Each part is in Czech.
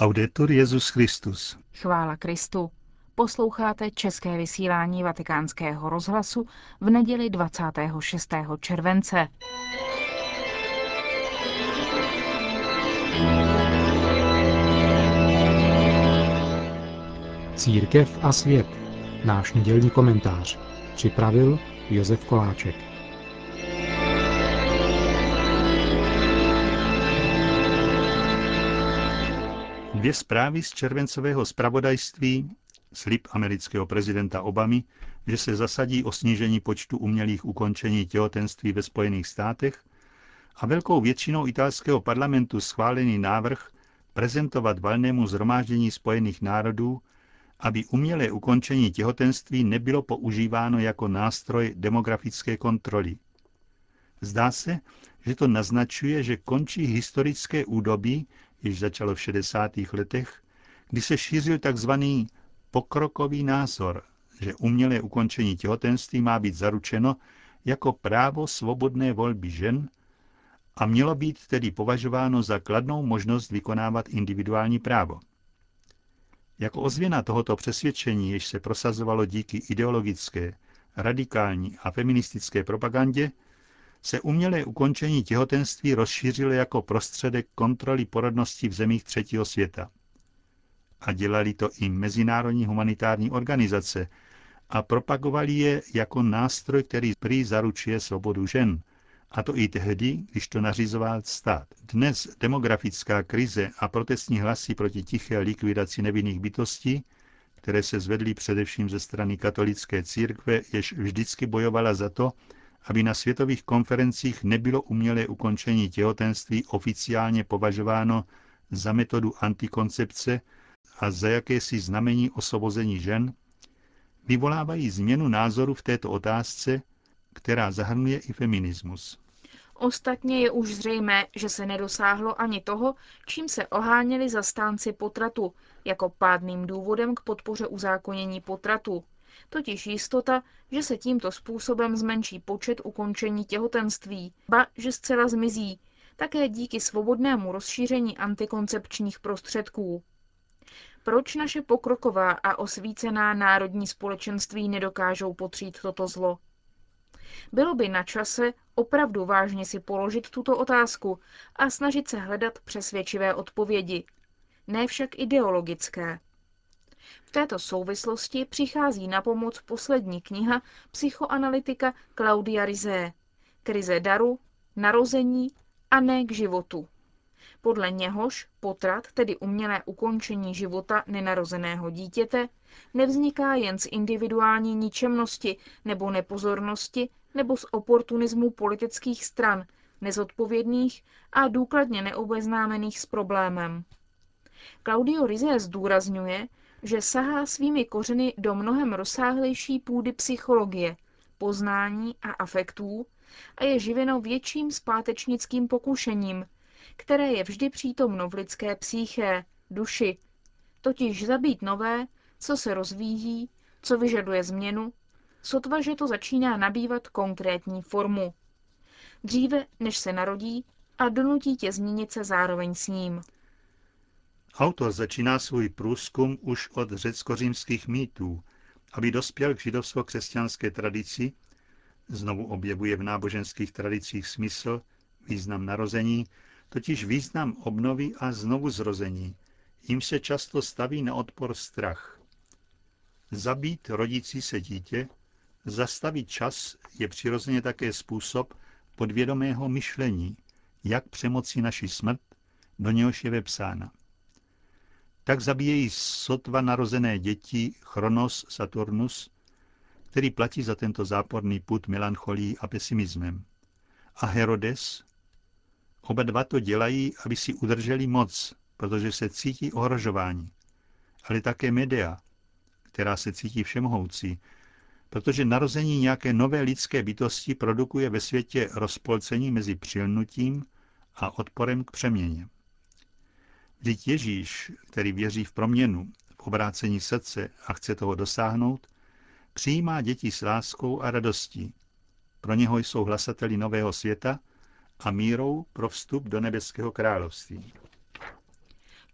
Laudetur Jezus Christus. Chvála Kristu. Posloucháte české vysílání Vatikánského rozhlasu v neděli 26. července. Církev a svět. Náš nedělní komentář. Připravil Josef Koláček. Dvě zprávy z červencového zpravodajství, slib amerického prezidenta Obamy, že se zasadí o snížení počtu umělých ukončení těhotenství ve Spojených státech a velkou většinou italského parlamentu schválený návrh prezentovat valnému zhromáždění Spojených národů, aby umělé ukončení těhotenství nebylo používáno jako nástroj demografické kontroly. Zdá se, že to naznačuje, že končí historické údobí, již začalo v 60. letech, kdy se šířil tzv. pokrokový názor, že umělé ukončení těhotenství má být zaručeno jako právo svobodné volby žen a mělo být tedy považováno za kladnou možnost vykonávat individuální právo. Jako ozvěna tohoto přesvědčení, jež se prosazovalo díky ideologické, radikální a feministické propagandě, se umělé ukončení těhotenství rozšířilo jako prostředek kontroly porodnosti v zemích třetího světa. A dělali to i mezinárodní humanitární organizace a propagovali je jako nástroj, který prý zaručuje svobodu žen, a to i tehdy, když to nařizoval stát. Dnes demografická krize a protestní hlasy proti tiché likvidaci nevinných bytostí, které se zvedly především ze strany katolické církve, jež vždycky bojovala za to, aby na světových konferencích nebylo umělé ukončení těhotenství oficiálně považováno za metodu antikoncepce a za jakési znamení osvobození žen, vyvolávají změnu názoru v této otázce, která zahrnuje i feminismus. Ostatně je už zřejmé, že se nedosáhlo ani toho, čím se oháněli zastánci potratu, jako pádným důvodem k podpoře uzákonění potratu, totiž jistota, že se tímto způsobem zmenší počet ukončení těhotenství, ba že zcela zmizí, také díky svobodnému rozšíření antikoncepčních prostředků. Proč naše pokroková a osvícená národní společenství nedokážou potřít toto zlo? Bylo by na čase opravdu vážně si položit tuto otázku a snažit se hledat přesvědčivé odpovědi, ne však ideologické. V této souvislosti přichází na pomoc poslední kniha psychoanalytika Claudia Rizé Krize daru, narození a ne k životu. Podle něhož potrat, tedy umělé ukončení života nenarozeného dítěte, nevzniká jen z individuální ničemnosti nebo nepozornosti nebo z oportunismu politických stran, nezodpovědných a důkladně neobeznámených s problémem. Claudio Rizé zdůrazňuje, že sahá svými kořeny do mnohem rozsáhlejší půdy psychologie, poznání a afektů a je živeno větším zpátečnickým pokušením, které je vždy přítomno v lidské psyché, duši, totiž zabít nové, co se rozvíjí, co vyžaduje změnu, sotva, že to začíná nabývat konkrétní formu. Dříve, než se narodí a donutí tě změnit se zároveň s ním. Autor začíná svůj průzkum už od řecko-římských mýtů, aby dospěl k židovsko-křesťanské tradici, znovu objevuje v náboženských tradicích smysl, význam narození, totiž význam obnovy a znovu zrození, jim se často staví na odpor strach. Zabít rodící se dítě, zastavit čas je přirozeně také způsob podvědomého myšlení, jak přemoci naši smrt, do něhož je vepsána. Tak zabíjejí sotva narozené děti Chronos Saturnus, který platí za tento záporný put melancholí a pesimismem. A Herodes, oba dva to dělají, aby si udrželi moc, protože se cítí ohrožování. Ale také Medea, která se cítí všemohoucí, protože narození nějaké nové lidské bytosti produkuje ve světě rozpolcení mezi přilnutím a odporem k přeměně. Vždyť Ježíš, který věří v proměnu, v obrácení srdce a chce toho dosáhnout, přijímá děti s láskou a radostí. Pro něho jsou hlasateli nového světa a mírou pro vstup do nebeského království.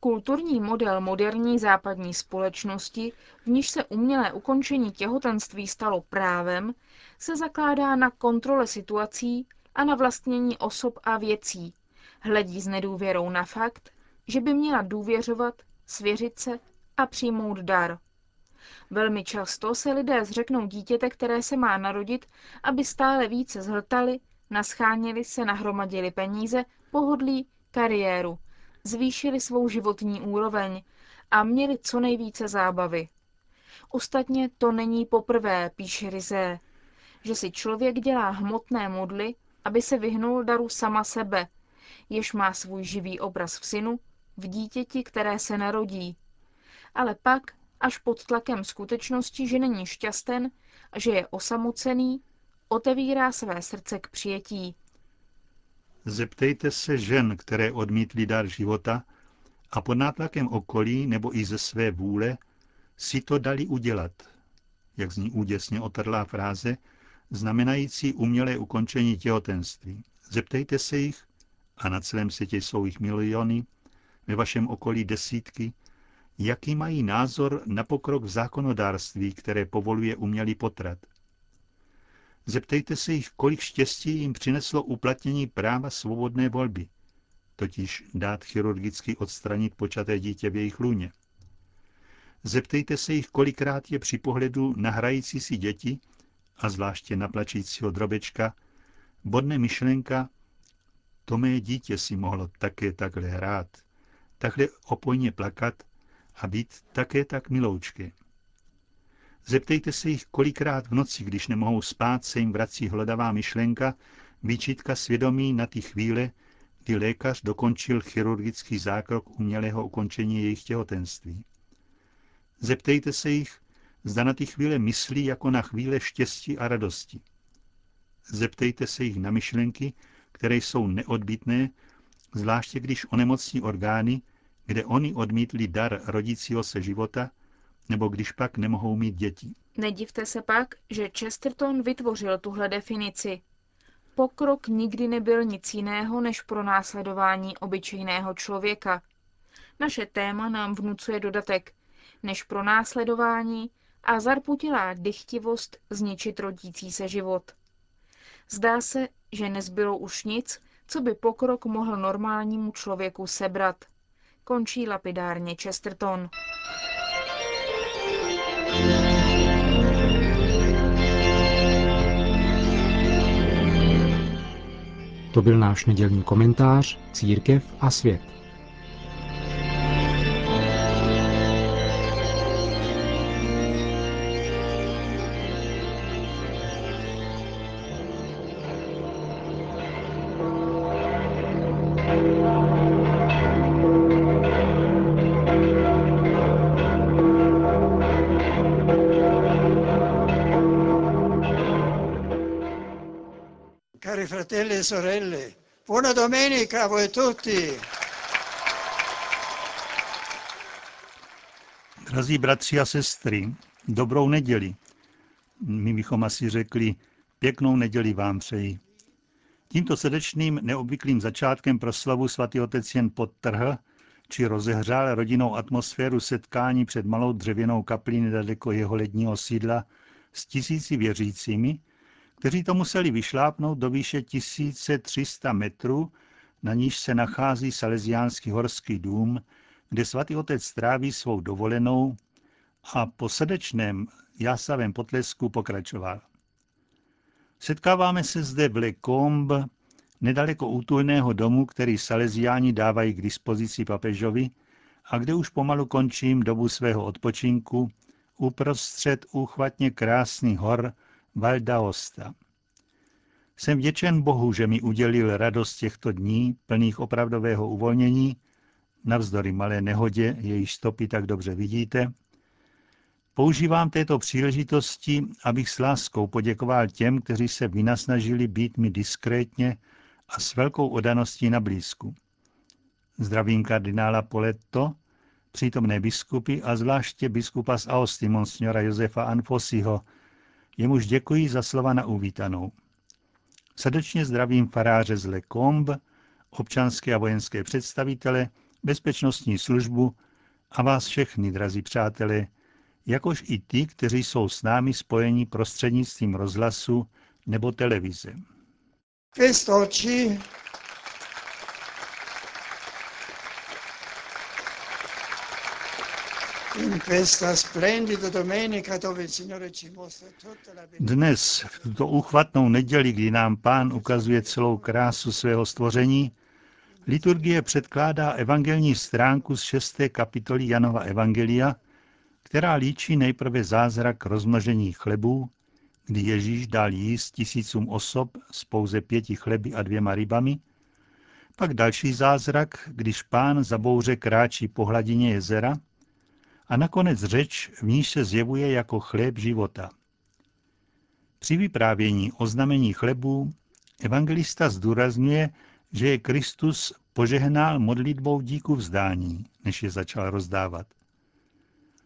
Kulturní model moderní západní společnosti, v níž se umělé ukončení těhotenství stalo právem, se zakládá na kontrole situací a na vlastnění osob a věcí. Hledí s nedůvěrou na fakt, že by měla důvěřovat, svěřit se a přijmout dar. Velmi často se lidé zřeknou dítěte, které se má narodit, aby stále více zhltali, nascháněli se, nahromadili peníze, pohodlí, kariéru, zvýšili svou životní úroveň a měli co nejvíce zábavy. Ostatně to není poprvé, píše Rizé, že si člověk dělá hmotné modly, aby se vyhnul daru sama sebe, jež má svůj živý obraz v synu, v dítěti, které se narodí. Ale pak, až pod tlakem skutečnosti, že není šťasten a že je osamocený, otevírá své srdce k přijetí. Zeptejte se žen, které odmítly dar života a pod nátlakem okolí nebo i ze své vůle si to dali udělat. Jak zní úděsně otrlá fráze, znamenající umělé ukončení těhotenství. Zeptejte se jich, a na celém světě jsou jich miliony, ve vašem okolí desítky, jaký mají názor na pokrok v zákonodárství, které povoluje umělý potrat. Zeptejte se jich, kolik štěstí jim přineslo uplatnění práva svobodné volby, totiž dát chirurgicky odstranit počaté dítě v jejich lůně. Zeptejte se jich, kolikrát je při pohledu na hrající si děti, a zvláště na plačícího drobečka, bodne myšlenka, to mé dítě si mohlo také takhle hrát, takhle opojně plakat a být také tak miloučky. Zeptejte se jich, kolikrát v noci, když nemohou spát, se jim vrací hlodavá myšlenka, výčitka svědomí na ty chvíle, kdy lékař dokončil chirurgický zákrok umělého ukončení jejich těhotenství. Zeptejte se jich, zda na ty chvíle myslí jako na chvíle štěstí a radosti. Zeptejte se jich na myšlenky, které jsou neodbitné, zvláště když onemocní orgány, kde oni odmítli dar rodícího se života, nebo když pak nemohou mít děti. Nedivte se pak, že Chesterton vytvořil tuhle definici. Pokrok nikdy nebyl nic jiného než pro následování obyčejného člověka. Naše téma nám vnucuje dodatek, než pro následování a zarputilá dychtivost zničit rodící se život. Zdá se, že nezbylo už nic, co by pokrok mohl normálnímu člověku sebrat. Končí lapidárně Chesterton. To byl náš nedělní komentář Církev a svět. Fratelli e sorelle, buona domenica a voi tutti. Drazí bratři a sestry, dobrou neděli. My bychom asi řekli, pěknou neděli vám přeji. Tímto srdečným neobvyklým začátkem proslavu svatý otec jen podtrhl, či rozehřál rodinnou atmosféru setkání před malou dřevěnou kaplí nedaleko jeho ledního sídla s tisíci věřícími, kteří to museli vyšlápnout do výše 1300 metrů, na níž se nachází Salesiánský horský dům, kde svatý otec stráví svou dovolenou a po srdečném jásavém potlesku pokračoval. Setkáváme se zde v Le Combe, nedaleko útulného domu, který Salesiáni dávají k dispozici papežovi a kde už pomalu končím dobu svého odpočinku uprostřed úchvatně krásných hor Val d'Aosta. Jsem vděčen Bohu, že mi udělil radost těchto dní, plných opravdového uvolnění, navzdory malé nehodě, jejíž stopy tak dobře vidíte. Používám této příležitosti, abych s láskou poděkoval těm, kteří se vynasnažili být mi diskrétně a s velkou odaností na blízku. Zdravím kardinála Poletto, přítomné biskupy a zvláště biskupa z Aosty, monsignora Josefa Anfosiho, jemuž děkuji za slova na uvítanou. Srdečně zdravím faráře z Le Combe, občanské a vojenské představitele, bezpečnostní službu a vás všechny, drazí přátelé, jakož i ty, kteří jsou s námi spojeni prostřednictvím rozhlasu nebo televize. Dnes, v tuto úchvatnou neděli, kdy nám pán ukazuje celou krásu svého stvoření, liturgie předkládá evangelní stránku z 6. kapitoly Janova Evangelia, která líčí nejprve zázrak rozmnožení chlebů, kdy Ježíš dal jíst tisícům osob s pouze pěti chleby a dvěma rybami, pak další zázrak, když pán za bouře kráčí po hladině jezera a nakonec řeč, v níž se zjevuje jako chléb života. Při vyprávění o znamení chlebů evangelista zdůrazňuje, že je Kristus požehnal modlitbou díku vzdání, než je začal rozdávat.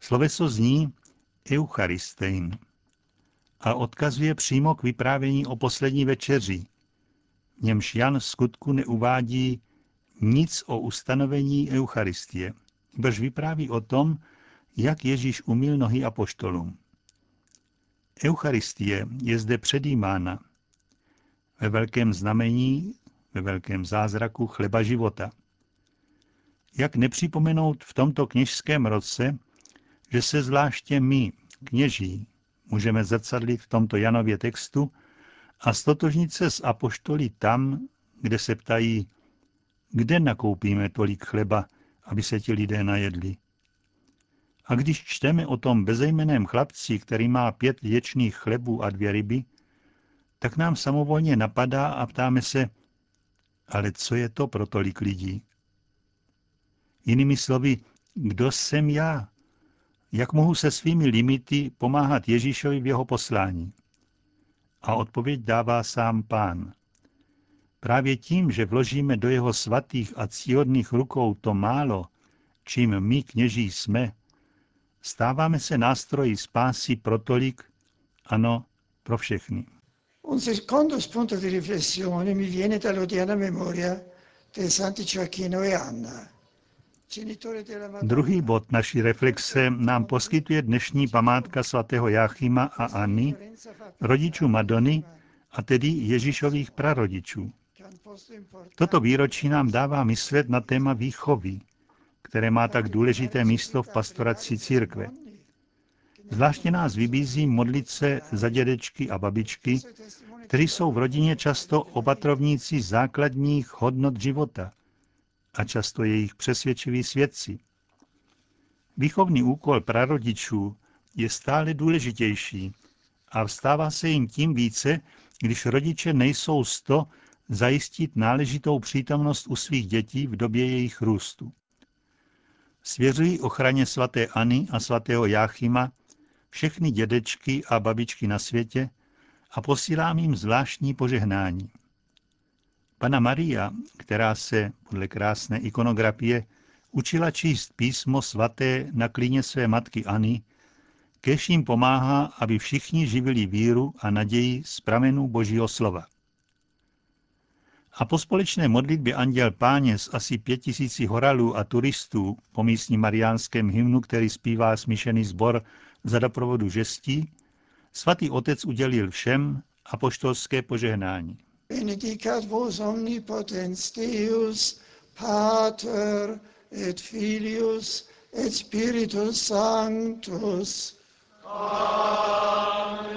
Sloveso zní Eucharistein a odkazuje přímo k vyprávění o poslední večeři, v němž Jan skutku neuvádí nic o ustanovení Eucharistie, brž vypráví o tom, jak Ježíš umil nohy apoštolům. Eucharistie je zde předjímána ve velkém znamení, ve velkém zázraku chleba života. Jak nepřipomenout v tomto kněžském roce, že se zvláště my, kněží, můžeme zrcadlit v tomto Janově textu a stotožnit se s apoštoly tam, kde se ptají, kde nakoupíme tolik chleba, aby se ti lidé najedli. A když čteme o tom bezejmeném chlapci, který má pět věčných chlebů a dvě ryby, tak nám samovolně napadá a ptáme se, ale co je to pro tolik lidí? Jinými slovy, kdo jsem já? Jak mohu se svými limity pomáhat Ježíšovi v jeho poslání? A odpověď dává sám pán. Právě tím, že vložíme do jeho svatých a cíhodných rukou to málo, čím my kněží jsme, Stáváme se nástroji spásy pro tolik, ano, pro všechny. Un secondo spunto di riflessione mi viene dall'odierna memoria dei santi Gioacchino e Anna. Druhý bod naší reflexe nám poskytuje dnešní památka svatého Jáchyma a Anny, rodičů Madony, a tedy Ježíšových prarodičů. Toto výročí nám dává myslet na téma výchovy, které má tak důležité místo v pastoraci církve. Zvláště nás vybízí modlit se za dědečky a babičky, kteří jsou v rodině často opatrovníci základních hodnot života a často jejich přesvědčiví svědci. Výchovný úkol prarodičů je stále důležitější a vstává se jim tím více, když rodiče nejsou sto zajistit náležitou přítomnost u svých dětí v době jejich růstu. Svěřují ochraně svaté Ani a svatého Jáchyma všechny dědečky a babičky na světě a posílám jim zvláštní požehnání. Pana Maria, která se podle krásné ikonografie učila číst písmo svaté na klíně své matky Ani, kež jim pomáhá, aby všichni živili víru a naději z pramenů Božího slova. A po společné modlitbě Anděl Páně s asi pět tisíci horalů a turistů po místním mariánském hymnu, který zpívá smíšený sbor za doprovodu žestí, svatý otec udělil všem apoštolské požehnání. Benedicat vos omnipotens Deus, Pater et Filius et Spiritus Sanctus. Amen.